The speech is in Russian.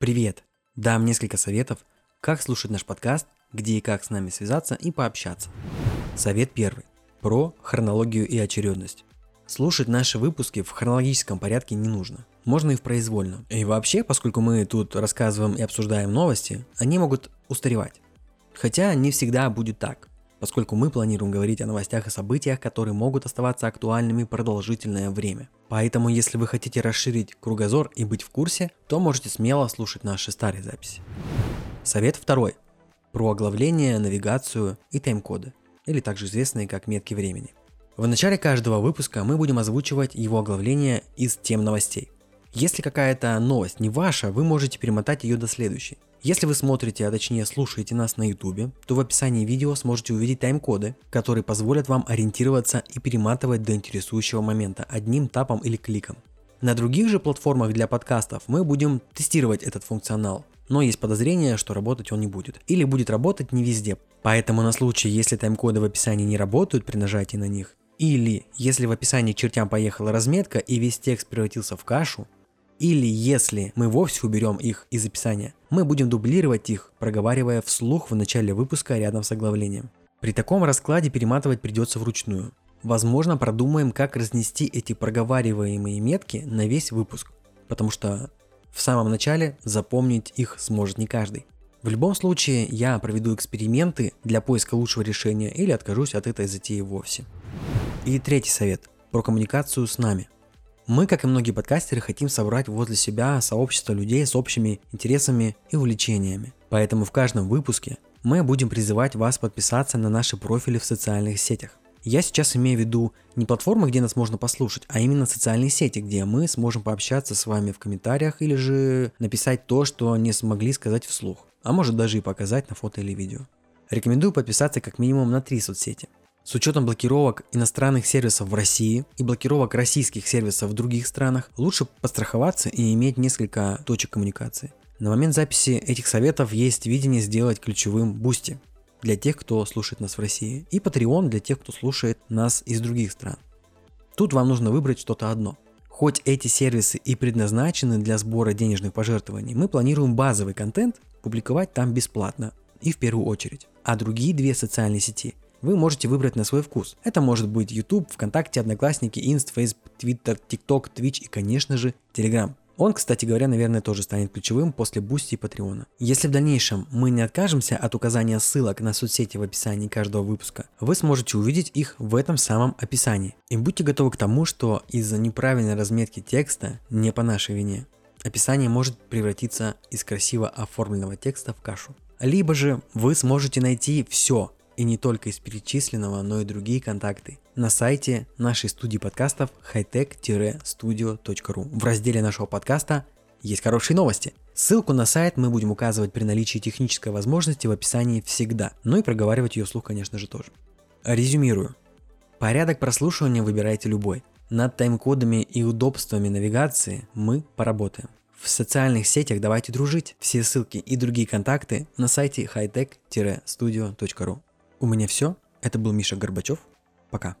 Привет! Дам несколько советов, как слушать наш подкаст, где и как с нами связаться и пообщаться. Совет первый. Про хронологию и очередность. Слушать наши выпуски в хронологическом порядке не нужно. Можно и в произвольном. И вообще, поскольку мы тут рассказываем и обсуждаем новости, они могут устаревать. Хотя не всегда будет так поскольку мы планируем говорить о новостях и событиях, которые могут оставаться актуальными продолжительное время. Поэтому, если вы хотите расширить кругозор и быть в курсе, то можете смело слушать наши старые записи. Совет второй. Про оглавление, навигацию и тайм-коды, или также известные как метки времени. В начале каждого выпуска мы будем озвучивать его оглавление из тем новостей. Если какая-то новость не ваша, вы можете перемотать ее до следующей. Если вы смотрите, а точнее слушаете нас на YouTube, то в описании видео сможете увидеть тайм-коды, которые позволят вам ориентироваться и перематывать до интересующего момента одним тапом или кликом. На других же платформах для подкастов мы будем тестировать этот функционал, но есть подозрение, что работать он не будет. Или будет работать не везде. Поэтому на случай, если тайм-коды в описании не работают при нажатии на них, или если в описании чертям поехала разметка и весь текст превратился в кашу, или если мы вовсе уберем их из описания, мы будем дублировать их, проговаривая вслух в начале выпуска рядом с оглавлением. При таком раскладе перематывать придется вручную. Возможно, продумаем, как разнести эти проговариваемые метки на весь выпуск, потому что в самом начале запомнить их сможет не каждый. В любом случае, я проведу эксперименты для поиска лучшего решения или откажусь от этой затеи вовсе. И третий совет про коммуникацию с нами – мы, как и многие подкастеры, хотим собрать возле себя сообщество людей с общими интересами и увлечениями. Поэтому в каждом выпуске мы будем призывать вас подписаться на наши профили в социальных сетях. Я сейчас имею в виду не платформы, где нас можно послушать, а именно социальные сети, где мы сможем пообщаться с вами в комментариях или же написать то, что не смогли сказать вслух, а может даже и показать на фото или видео. Рекомендую подписаться как минимум на три соцсети. С учетом блокировок иностранных сервисов в России и блокировок российских сервисов в других странах, лучше подстраховаться и иметь несколько точек коммуникации. На момент записи этих советов есть видение сделать ключевым Boosty для тех, кто слушает нас в России, и Patreon для тех, кто слушает нас из других стран. Тут вам нужно выбрать что-то одно. Хоть эти сервисы и предназначены для сбора денежных пожертвований, мы планируем базовый контент публиковать там бесплатно и в первую очередь. А другие две социальные сети вы можете выбрать на свой вкус. Это может быть YouTube, ВКонтакте, Одноклассники, Инст, Facebook, Twitter, TikTok, Twitch и, конечно же, Telegram. Он, кстати говоря, наверное, тоже станет ключевым после Boosty и Патреона. Если в дальнейшем мы не откажемся от указания ссылок на соцсети в описании каждого выпуска, вы сможете увидеть их в этом самом описании. И будьте готовы к тому, что из-за неправильной разметки текста, не по нашей вине, описание может превратиться из красиво оформленного текста в кашу. Либо же вы сможете найти все, и не только из перечисленного, но и другие контакты на сайте нашей студии подкастов hightech-studio.ru. В разделе нашего подкаста есть хорошие новости. Ссылку на сайт мы будем указывать при наличии технической возможности в описании всегда, ну и проговаривать ее вслух, конечно же, тоже. Резюмирую. Порядок прослушивания выбирайте любой. Над тайм-кодами и удобствами навигации мы поработаем. В социальных сетях давайте дружить. Все ссылки и другие контакты на сайте hightech-studio.ru. У меня все. Это был Миша Горбачев. Пока.